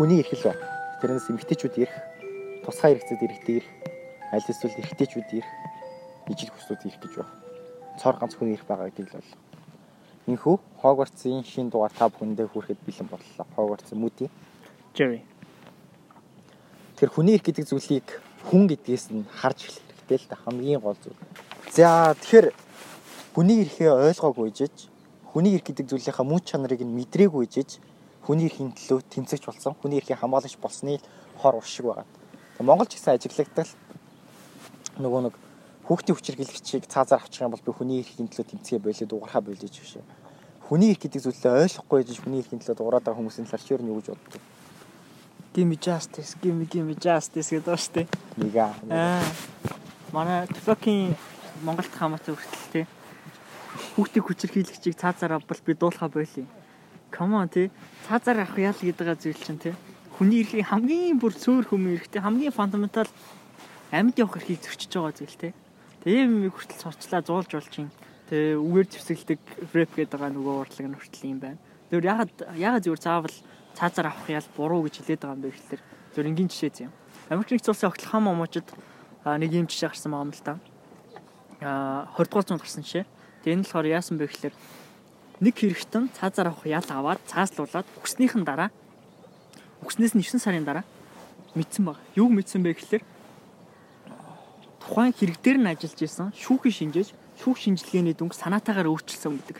хүний эрх л ба. Тэрнээс эмгтээчүүд ирэх, тусгай хэрэгцээд иргэдэг ирэх, аль эсвэл эрэгтэйчүүд ирэх, ижил хүслүүд ирэх гэж байна. Цор ганц хүний ирэх байгаа гэдгийг л бол. Инхүү Хогвартсын шин дугаар та бүхэндээ хүрэхэд бэлэн боллоо. Хогвартсын Муди. Jerry. Тэр хүний ирэх гэдэг зүйлийг хүн гэдгээс нь харж эхлэх хэрэгтэй л да хамгийн гол зүйл. За тэгэхээр хүний эрхээ ойлгоогүй жиж хүний эрх гэдэг зүйлийнхаа мөн чанарыг нь мэдрээгүй жиж хүний эрхийн төлөө тэмцэж болсон хүний эрхийн хамгаалагч болсны хор уршиг байгаа. Монголч гэсэн ажиглагдал нөгөө нэг хүүхдийн хүчирхийлэгчийг цаазаар авчих юм бол би хүний эрхийн төлөө тэмцэе болоод угархаа болиж биш. Хүний эрх гэдэг зүйлээ ойлгохгүй гэж хүний эрхийн төлөө дуурайд байгаа хүмүүсийн талаар чи юу гэж боддог? Give me justice, give me give me justice гэдэг ба штэ. Нэг аа. Манай fucking Монголд хамаатай хүртэл тий. Хүүхдийн хүчирхийлэгчийг цаазаар авбал би дуулахаа болий. Come on тий. Цаазаар авах ял гэдэг зүйл чинь тий. Хүний эрхийн хамгийн бүр цөөр хүмүүн эрхтэй хамгийн фундаментал амьд явах эрхийг зөрчиж байгаа зүйл те. Тэгээ юм хүртэл сурчлаа зуулж болж юм. Тэгээ үгээр зэвсгэлдэг рэп гэдэг байгаа нөгөө урлаг нь хүртэл юм байна. Тэр ягаад ягаад зүгээр заавал цаазаар авах ял буруу гэж хэлээд байгаа юм бэ гэхэлэр зөв энгийн жишээ зэм. Америк нэгдсэн улсын Оклахома мужид нэг юм жишээ гарсан байгаа юм л да. А 20 дугаар зуунд гарсан жишээ. Тэгээ энэ болохоор яасан бэ гэхэлэр нэг хэрэгтэн цаазаар авах ял аваад цааслуулаад өгснийхэн дараа өгснээс нь 9 сарын дараа мэдсэн баг. Юуг мэдсэн бэ гэхэлэр тухайн хэрэг дээр нь ажиллаж исэн шүүхийн шинжээж шүүх шинжилгээний дүнг санаатаагаар өөрчилсөн гэдэг.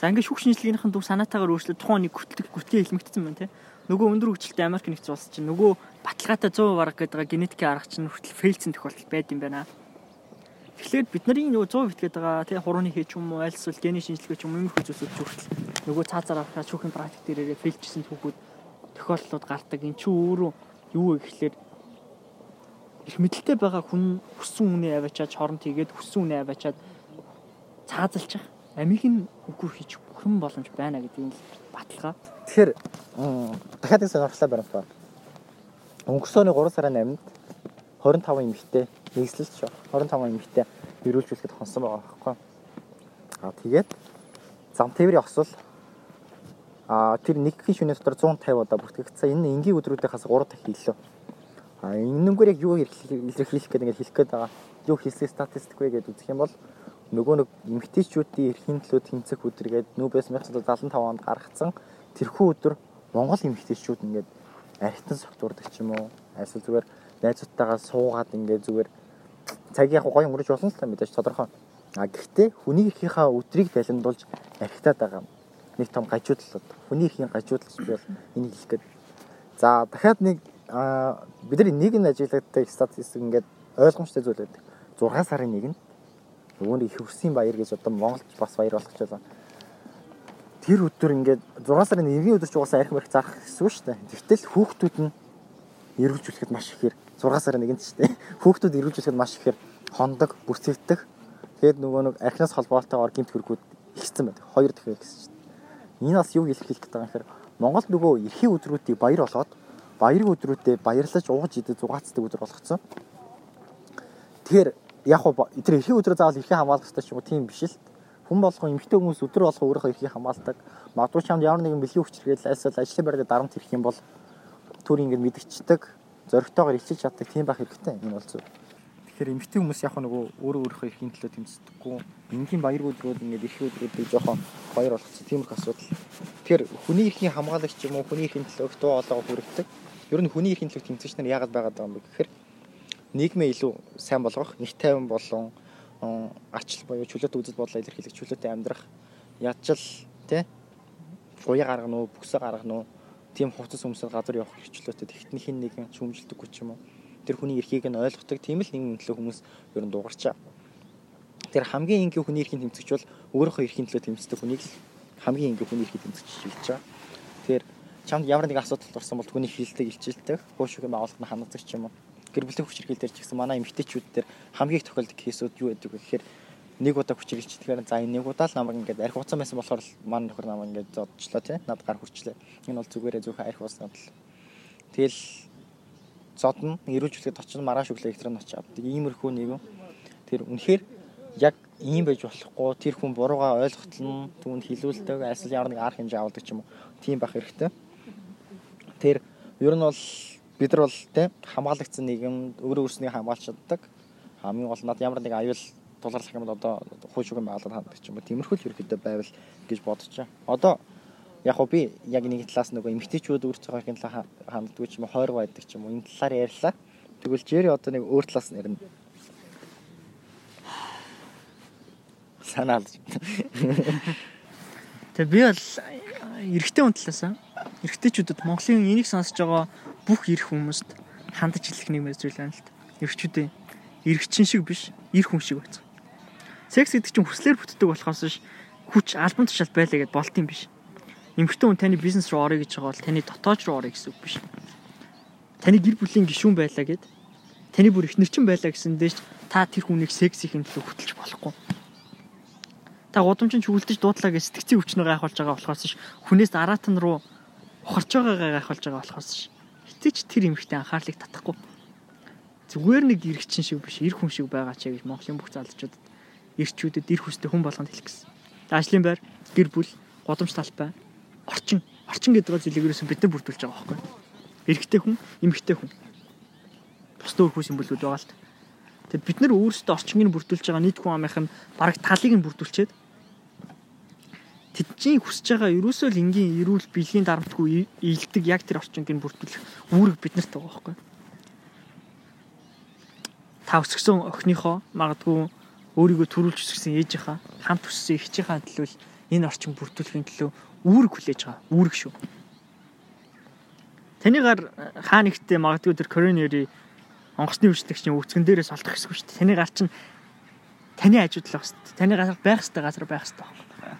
За ингээд шүүх шинжилгээнийхэн дүнг санаатаагаар өөрчлөлт тухайн нэг гүтлэг гүтгий хэлмэгдсэн байна те. Нөгөө өндөр хөгжилтэй Америк нэгдсэн улс чинь нөгөө баталгаатай 100% арга гэдэг генетикийн арга чинь хүртэл фейлцсэн тохиолдол байд юм байна. Тэгэхээр бид нарын нөгөө 100% итгээд байгаа тий хурууны хээ ч юм уу аль эсвэл гений шинжилгээ ч юм юм хөөсөд хүртэл нөгөө цаазаар авахаа шүүхийн практик дээрээ фейлчсэн түүхүүд тохиолдлууд гардаг. Эн чинь өөрөө юу вэ гэхэлэр их мэдлэлтэй байгаа хүн хүссэн үнэ аваачаад хооронд хийгээд хүссэн үнэ аваачаад цаазалчих амиг нь үгүй хийж бүхэн боломж байна гэдэг нь баталгаа. Тэгэхээр дахиад нэг сонирхолтой баримт байна. Өнгөрсөн оны 3 сарын 8-нд 25 эмэгтэй нийслэлч 25 эмэгтэй эрүүлжүүлэхэд хонсон байгаа байхгүй. Аа тэгээд зам тээврийн осол а тэр нэгэн шөнө дотор 150 удаа бүртгэгдсэн. Энэ энгийн өдрүүдээс 3 дахин илүү А энэнгээр яг юу илэрхийлэх гэдэг ингээд хэлэх гээд байгаа. Юу хэлсэн статистик вэ гэдээ үзэх юм бол нөгөө нэг эмгтээчүүдийн эрхийн төлөө тэмцэх өдөр гээд нүүбэс 1975 онд гаргацсан тэрхүү өдөр Монгол эмгтээчүүд ингээд архитан согтуурдаг ч юм уу эсвэл зүгээр найзуудтайгаа суугаад ингээд зүгээр цагийг яг гоё өнгөрч болно л мэдээж тодорхой. А гэхдээ хүний эрхийнхаа өдрийг далимдуулж архитаад байгаа нэг том гажуудлал. Хүний эрхийн гажуудлал би бол энийг хэлэх гээд. За дахиад нэг а бидний нэг нь ажиглагддаг статистик ингээд ойлгомжтой зүйл байдаг. 6 сарын 1-нд нөгөө нэг хөвсийн баяр гэж одоо Монголд бас баяр болгож байгаа. Тэр өдөр ингээд 6 сарын 1-ний өдөр ч угаасаа арх марх зарах гэсэн үг шүү дээ. Тэгтэл хүүхдүүд нь эрүүлжүүлэхэд маш ихээр 6 сарын 1-нд ч дээ. Хүүхдүүд эрүүлжүүлэхэд маш ихээр хондог, бүрцэгдэх. Тэгээд нөгөө нэг архинаас холбоотойгоор гимт хөргүүд ихсэн байдаг. Хоёр дахин ихсэн шүү дээ. Энэ бас юу хэлэх гэдэг юм хэрэг Монголд нөгөө эрхийн өдрүүдийг баяр болгоод баярын өдрүүдэд баярлаж ууж идэж зугаацдаг өдөр болгоцсон. Тэгэхээр яг хоо тэр эрхийн өдрөө заавал эрхийн хамгаалах хэрэгтэй ч юм уу тийм биш л хүн болгон эмэгтэй хүмүүс өдөр болгон өөрийнхөө эрхийг хамгаалдаг. Магадгүй чамд ямар нэгэн бэлгийн хүч хэрэгэл айсвал ажлын байранд дарамт ирэх юм бол түр ингэ мэдгчдэг, зоригтойгоор илчилж чаддаг тийм байх хэрэгтэй. Энэ бол зөв. Тэгэхээр эмэгтэй хүмүүс яг нөгөө өөрөө өөрийнхөө эрхийн төлөө тэмцдэггүй. Энгийн баяр өдрүүд ингэ эрхийн өдрүүдийг жоохон баяр болгоцсон тийм их асуудал. Тэгэхээр хүний эрхийн хамгаалагч юм уу хүний эрхийн төлөө дуу олоогоо хүргэдэг Ер нь хүний эрхийн төлөв тэмцэгч нар яагаад байгаад байгаа юм бэ гэхээр нийгмээ илүү сайн болгох, нэг тайван болон ачлал буюу чөлөөт үзэл бодлоо илэрхийлэх, чөлөөтэй амьдрах, ядчил тий буяа гаргана уу, бүсээ гаргана уу, тийм хувцас өмсөд газар явах хэрэгчлөөтэй тэгтний хин нэгэн шүүмжилдэггүй ч юм уу. Тэр хүний эрхийг нь ойлгодог тийм л нэгэн төлөө хүмүүс ер нь дуугарчаа. Тэр хамгийн энгийн хүний эрхийн тэмцэгч бол өөрийнхөө эрхийн төлөө тэмцдэг хүнийг л хамгийн энгийн хүний эрхийн тэмцэгч гэж хэлж байгаа. Тэгэхээр чамд ямар нэг асуудал орсон бол түүний хилдэг илчилдэг хөшөгийн байгууллага нь ханддаг ч юм уу гэр бүлийн хүч хэрхэл дээр ч гэсэн манай эмэгтэйчүүд дээр хамгийн их тохиолддог кейсүүд юу байдаг вэ гэхээр нэг удаа хүч хэрэгжүүлэхээр за энэ нэг удаа л намайг ингээд арх уцаа байсан болохоор манай нөхөр намайг ингээд зодчлоо тий. Над гар хүрчлээ. Энэ бол зүгээрээ зөвхөн арх уцаа л. Тэгэл зодно эрүүлжүүлэхэд очно маргааш өглөө электрон очиад. Иймэрхүү нэг тэр үнэхээр яг ийм байж болохгүй. Тэр хүн буруугаа ойлгохтол нь түүнд хилүүлдэг эсвэл ямар нэг арга хэмжээ авдаг ч юм уу. Тийм байх хэрэгтэй. Тэр ер нь бол бид нар бол те хамгаалагдсан нийгэмд өөрөө өөрснийг хамгаалж чаддаг. Хамгийн гол над ямар нэг аюул тулгарлах юм бол одоо хуушгүй байгалаад ханддаг ч юм уу. Тиймэрхүү л ерөөдөө байвал гэж бодож байгаа. Одоо яг хөө би яг нэг талаас нөгөө эмгтээчүүд үр цагаахын талаа ханддаг ч юм уу, хойрог байдаг ч юм уу. Энэ талаар ярьлаа. Тэгвэл Жери одоо нэг өөр талаас нь ярина. Санаал. Тэгээ би бол эрэгтэй хүн талаасаа эрэгтэйчүүдэд Монголын энийг сонсож байгаа бүх эрх хүмүүст хандаж хэлэх нэг мэдрэл байна л да. Эрэгчүүдээ эрэгчин шиг биш, эр хүн шиг байцгаа. Секс гэдэг чинь хүслээр бүтдэг болохоос ш хүч альбом тушаал байлаа гэд болт юм биш. Эмэгтэй хүн таны бизнес руу орё гэж байгаа бол таны дотоож руу орё гэсэн үг биш. Таны гэр бүлийн гишүүн байлаа гэд таны бүр их нэрчин байлаа гэсэн дээш та тэр хүнийг сексийн төлөө хөтлж болохгүй та гудамжинд чүгэлдэж дуудлаа гэж сэтгцийн өвчнөө гайхуулж байгаа болохоос ш хүнээс араатан руу ухарч байгаагаа гайхуулж байгаа болохоос ш хитэж тэр эмхтэй анхаарлыг татахгүй зүгээр нэг иргэчин шиг биш эр хүн шиг байгаа ч гэж Монголын бүх залуучуудад эрчүүдэд эр хүстэй хүн болгонд хэлэх гэсэн. Ажлын байр, гэр бүл, годамж талбай, орчин, орчин гэдэг зүйлийг ерөөсөн бид нар бүрдүүлж байгаа байхгүй. Эрэгтэй хүн, эмэгтэй хүн. Бусдын өөр хүс символүүд байгаа л та. Тэгэд бид нар өөрсдөө орчиныг бүрдүүлж байгаа нийт хүн амынх нь бараг талыг нь бүрдүүлчихэд тэдний хүсэж байгаа ерөөсөө л энгийн эрүүл бэлгийн дарамтгүй ийдэг яг тэр орчиныг нь бүрдүүлэх үүрэг биднэрт байгаа байхгүй. Та өсгсөн охиныхоо магадгүй өөрийгөө төрүүлж өсгсөн ээжийнхаа хамт өссөн эхчийнхаа төлөө энэ орчин бүрдүүлэхийн төлөө үүрэг хүлээж байгаа. Үүрэг шүү. Танийгаар хаа нэгтээ магадгүй тэр коронери онгоцны үйлчлэгчийн үүсгэн дээрээс олдох үг шүү дээ. Таны гар чинь таны ажилдлах хэвээр. Таны газар байх хэвээр газар байх хэвээр.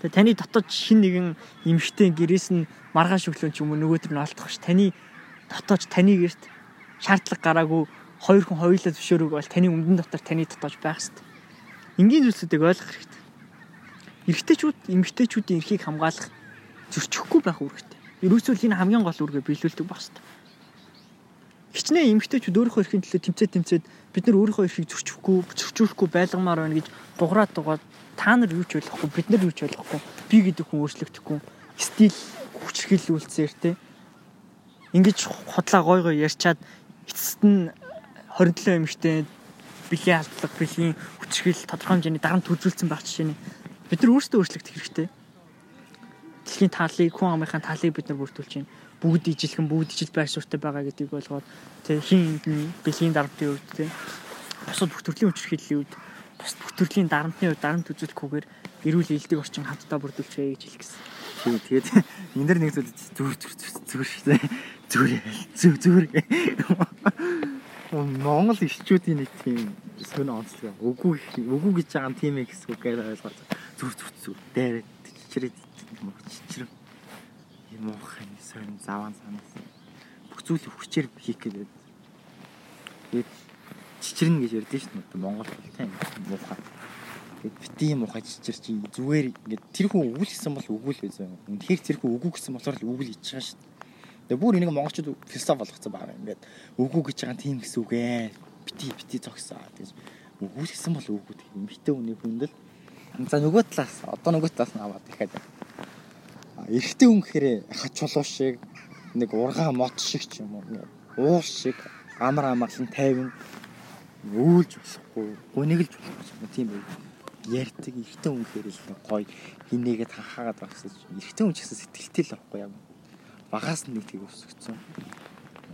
Тэгээ таны дотоод шин нэгэн эмхтэй гэрээс нь маргааш өглөө ч юм уу нөгөөдөр нь олдох ш. Таны дотоод таны гэрт шаардлага гараагүй хоёр хүн хоёулаа зөвшөөрөг бол таны өмнөд дотор таны дотоод байх хэвээр. Энгийн зүйлсүүдийг ойлгох хэрэгтэй. Эрэгтэйчүүд эмэгтэйчүүдийн эрхийг хамгаалах зөрчихгүй байх үүрэгтэй. Ерөөсөө л энэ хамгийн гол үүргээ биелүүлдэг байх хэвээр хичнээн эмгтээчүүд өөрийнхөө эрхийн төлөө тэмцээд тэмцээд бид нар өөрийнхөө эрхийг зөрчихгүй, зөрчүүлэхгүй байлгамаар байна гэж дуграад байгаа. Та нар юу ч ойлгохгүй, бид нар юу ч ойлгохгүй. Би гэдэг хүн өөрчлөгдөхгүй. Стил хүчрхийлүүлсээр те. Ингиж хотлаа гой гой ярьчаад эцэст нь 27 эмэгтэй бэлгийн алдлага, бэлгийн хүчрхийл тодорхой хэмжээний дарамт үзүүлсэн байх жишээ нь. Бид нар өөрсдөө өөрчлөгдөх хэрэгтэй. Дэлхийн тааллыг, хүн амынхаа тааллыг бид нар бүрдүүлж байна бүгд ижилхэн бүгд ижил байх шууртай байгаа гэдгийг болгоод тэг хин бэлгийн дарамтын үед тэг бусад бүх төрлийн хүчирхийллийн үед бус бүх төрлийн дарамтны үед дарамт үзүүлэхгүйгээр эрүүл элдэг орчин хамтдаа бүрдүүлчихье гэж хэлэх гэсэн. Тийм тэгээд энэ дэр нэг зүйл зүгээр зүгээр шүү дээ. Зүгээр зүг зүгээр. Монгол ирчүүдийн нэг тийм сүн онцлог. Үгүй үгүй гэж байгаа юм тийм гэсэн үг гэж ойлгоод зүр зүр зүр дээрээ чичрээд чичрээ муухай сонь заван санаас бүх зүйлийг хүчээр хийх гэдэг. Тэгээд чичрэн гэж ярьдэн шүү дээ Монгол хэл тийм муухай. Тэгээд бити муухай чичэр чи зүгээр ингээд тэр хүн үгүй гэсэн бол үгүй л байсан. Үнэхээр тэр хүн үгүй гэсэн болохоор л үгүй л хийж байгаа шүү дээ. Тэгээ бүр энийг монголчууд философи болгоцсон байгаа юм. Ингээд үгүй гэж байгаа тийм гэсэн үг ээ. Бити бити зогсоо. Тэгээд үгүй гэсэн бол үгүй. Битээ үнийг хүндэл. За нөгөө талаас одоо нөгөө талаас нь аваад дахиад эрэгтэй хүн гэхээр хач чулуу шиг нэг ургаа мод шиг ч юм уу уус шиг амар амарлан тайван үүлж болохгүй гуниглж болохгүй тийм үү ярьдаг эрэгтэй хүн гэхээр л гоё хинээгээд хахаагаад авсаж эрэгтэй хүн ч гэсэн сэтгэлтэй л авахгүй юм багаас нь нэг тийг өсгцэн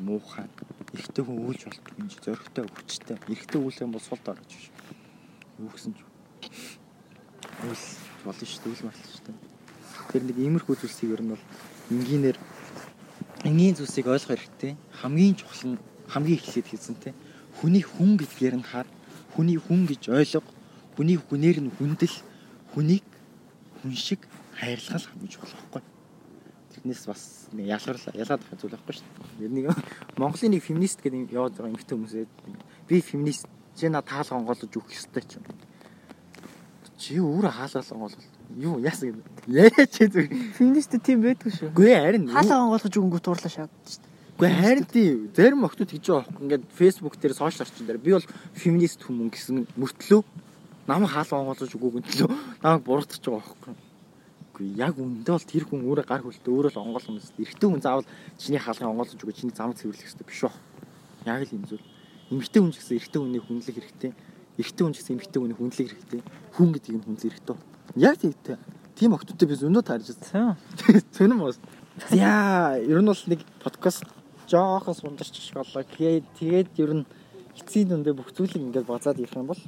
муухай эрэгтэй хүн үүлж болтгүй юм зөрөгтэй хүчтэй эрэгтэй үүлэх юм бол сул дорож биш юу гэсэн ч үйл болно шүү дээ үйл марлаа шүү дээ Тэр нэг иймэрхүү зүйлсийг ер нь бол энгийнээр энгийн зүйлсийг ойлгох хэрэгтэй. Хамгийн чухал нь хамгийн эхлээд хэлсэн те. Хүний хүн гэдгээр нь хар, хүний хүн гэж ойлго, хүний хүнээр нь хүндэл, хүнийг хүн шиг хайрлах хамгийн чухал байхгүй. Тэрнээс бас нэг ялгарлаа, ялаад байх зүйл байхгүй шүү дээ. Нэг Монголын нэг феминист гэдэг яваад байгаа эмэгтэй хүмүүсээ би феминист чи на таалга онгоолж өгөх ёстой ч юм. Чи өөрөө хаалал онгоолвол юу яасан яриач зүг феминистэ тийм байдгүй шүү. Гүй харин хаалгаа онгойлгож өгөнгөө туурлаа шаарддаг шүү. Гүй харин тийм зарим охтууд гэж байгаа байхгүй. Ингээд фэйсбુક дээр сошиал орчин дээр би бол феминист хүмүүс гэсэн мөртлөө намайг хаалгаа онгойлгож өгөөг нь төлөө намайг буруутгаж байгаа байхгүй. Үгүй яг үндэ бол тэр хүн өөрөө гар хөлтөө өөрөө л онгол хүмүүс. Эрэгтэй хүн заавал чиний хаалгыг онгоолж өгөө чиний замыг цэвэрлэх хэрэгтэй биш үү? Яг л энэ зүйл. Эмэгтэй хүн ч гэсэн эрэгтэй хүний хүнлэх хэрэгтэй. Эрэгтэй хүн ч гэсэн эмэгтэй хүний хүнлэх хэрэгтэй. Хүн гэдэг нь хүнлэх хэрэгтэй. Яг тэгтэй. Тийм октодтой би зөндөө таарж байна. Цонин моос. За, ер нь бол нэг подкаст жоохос ундарч шиг боллоо. Тэгээд тэгээд ер нь эцсийн дүндээ бүх зүйлийг ингээд базаад ирэх юм бол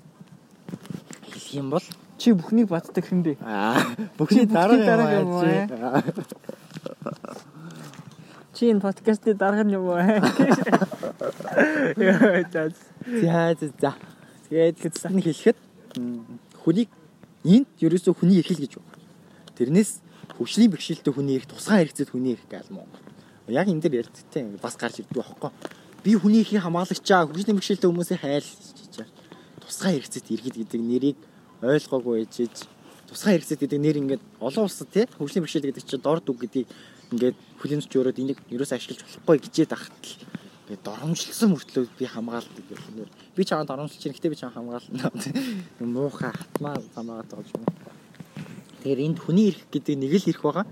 хэлэх юм бол Чи бүхнийг баддаг хэн бэ? аа бүхний дараа дараа юм аа. Чи энэ подкастын дарга нь юм уу? Яа, за. За. Тэгээд хэдсэн хэлэхэд м, хүнийг энд ерөөсөө хүний эрхэл гэж байна. Тэрнээс хөгжлийн бэрхшээлтэй хүний эрх, тусгай хэрэгцээд хүний эрх гал мó. Яг энэ дэр ярьдтэй бас гарч ирдэг байхгүй. Би хүний эрхийг хамгаалагчаа хөгжлийн бэрхшээлтэй хүмүүсийн хайл гэж чаар. Тусгай хэрэгцээд иргэд гэдэг нэрийг ойлгоогүй ээжж тусгай хэрэгцээд гэдэг нэр ингээд олон улсад тий хөгжлийн бэрхшээл гэдэг чинь дорд үг гэдгийг ингээд зүч өрөөд энийг ерөөсөө ашиглаж болохгүй гэжээд ахтал ингээд доромжилсан мөртлөө би хамгаалдаг гэх юм. Би чамд доромжилж чинь гэхдээ би чам хамгаална. Муухай хатмаа замаагаад байгаа юм. Тэгэхээр энд хүний эрх гэдэг нэг л эрх байгаа.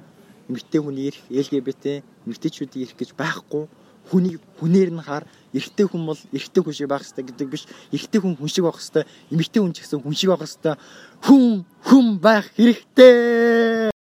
Эмэгтэй хүний эрх, LGBT, эмэгтэйчүүдийн эрх гэж байхгүй. Хүний хүнээр нь хаар эрэгтэй хүн бол эрэгтэй хүн шиг байх хэрэгтэй гэдэг биш. Эрэгтэй хүн хүн шиг байх хэрэгтэй. Эмэгтэй хүн ч гэсэн хүн шиг байх хэрэгтэй. Хүн хүн байх хэрэгтэй.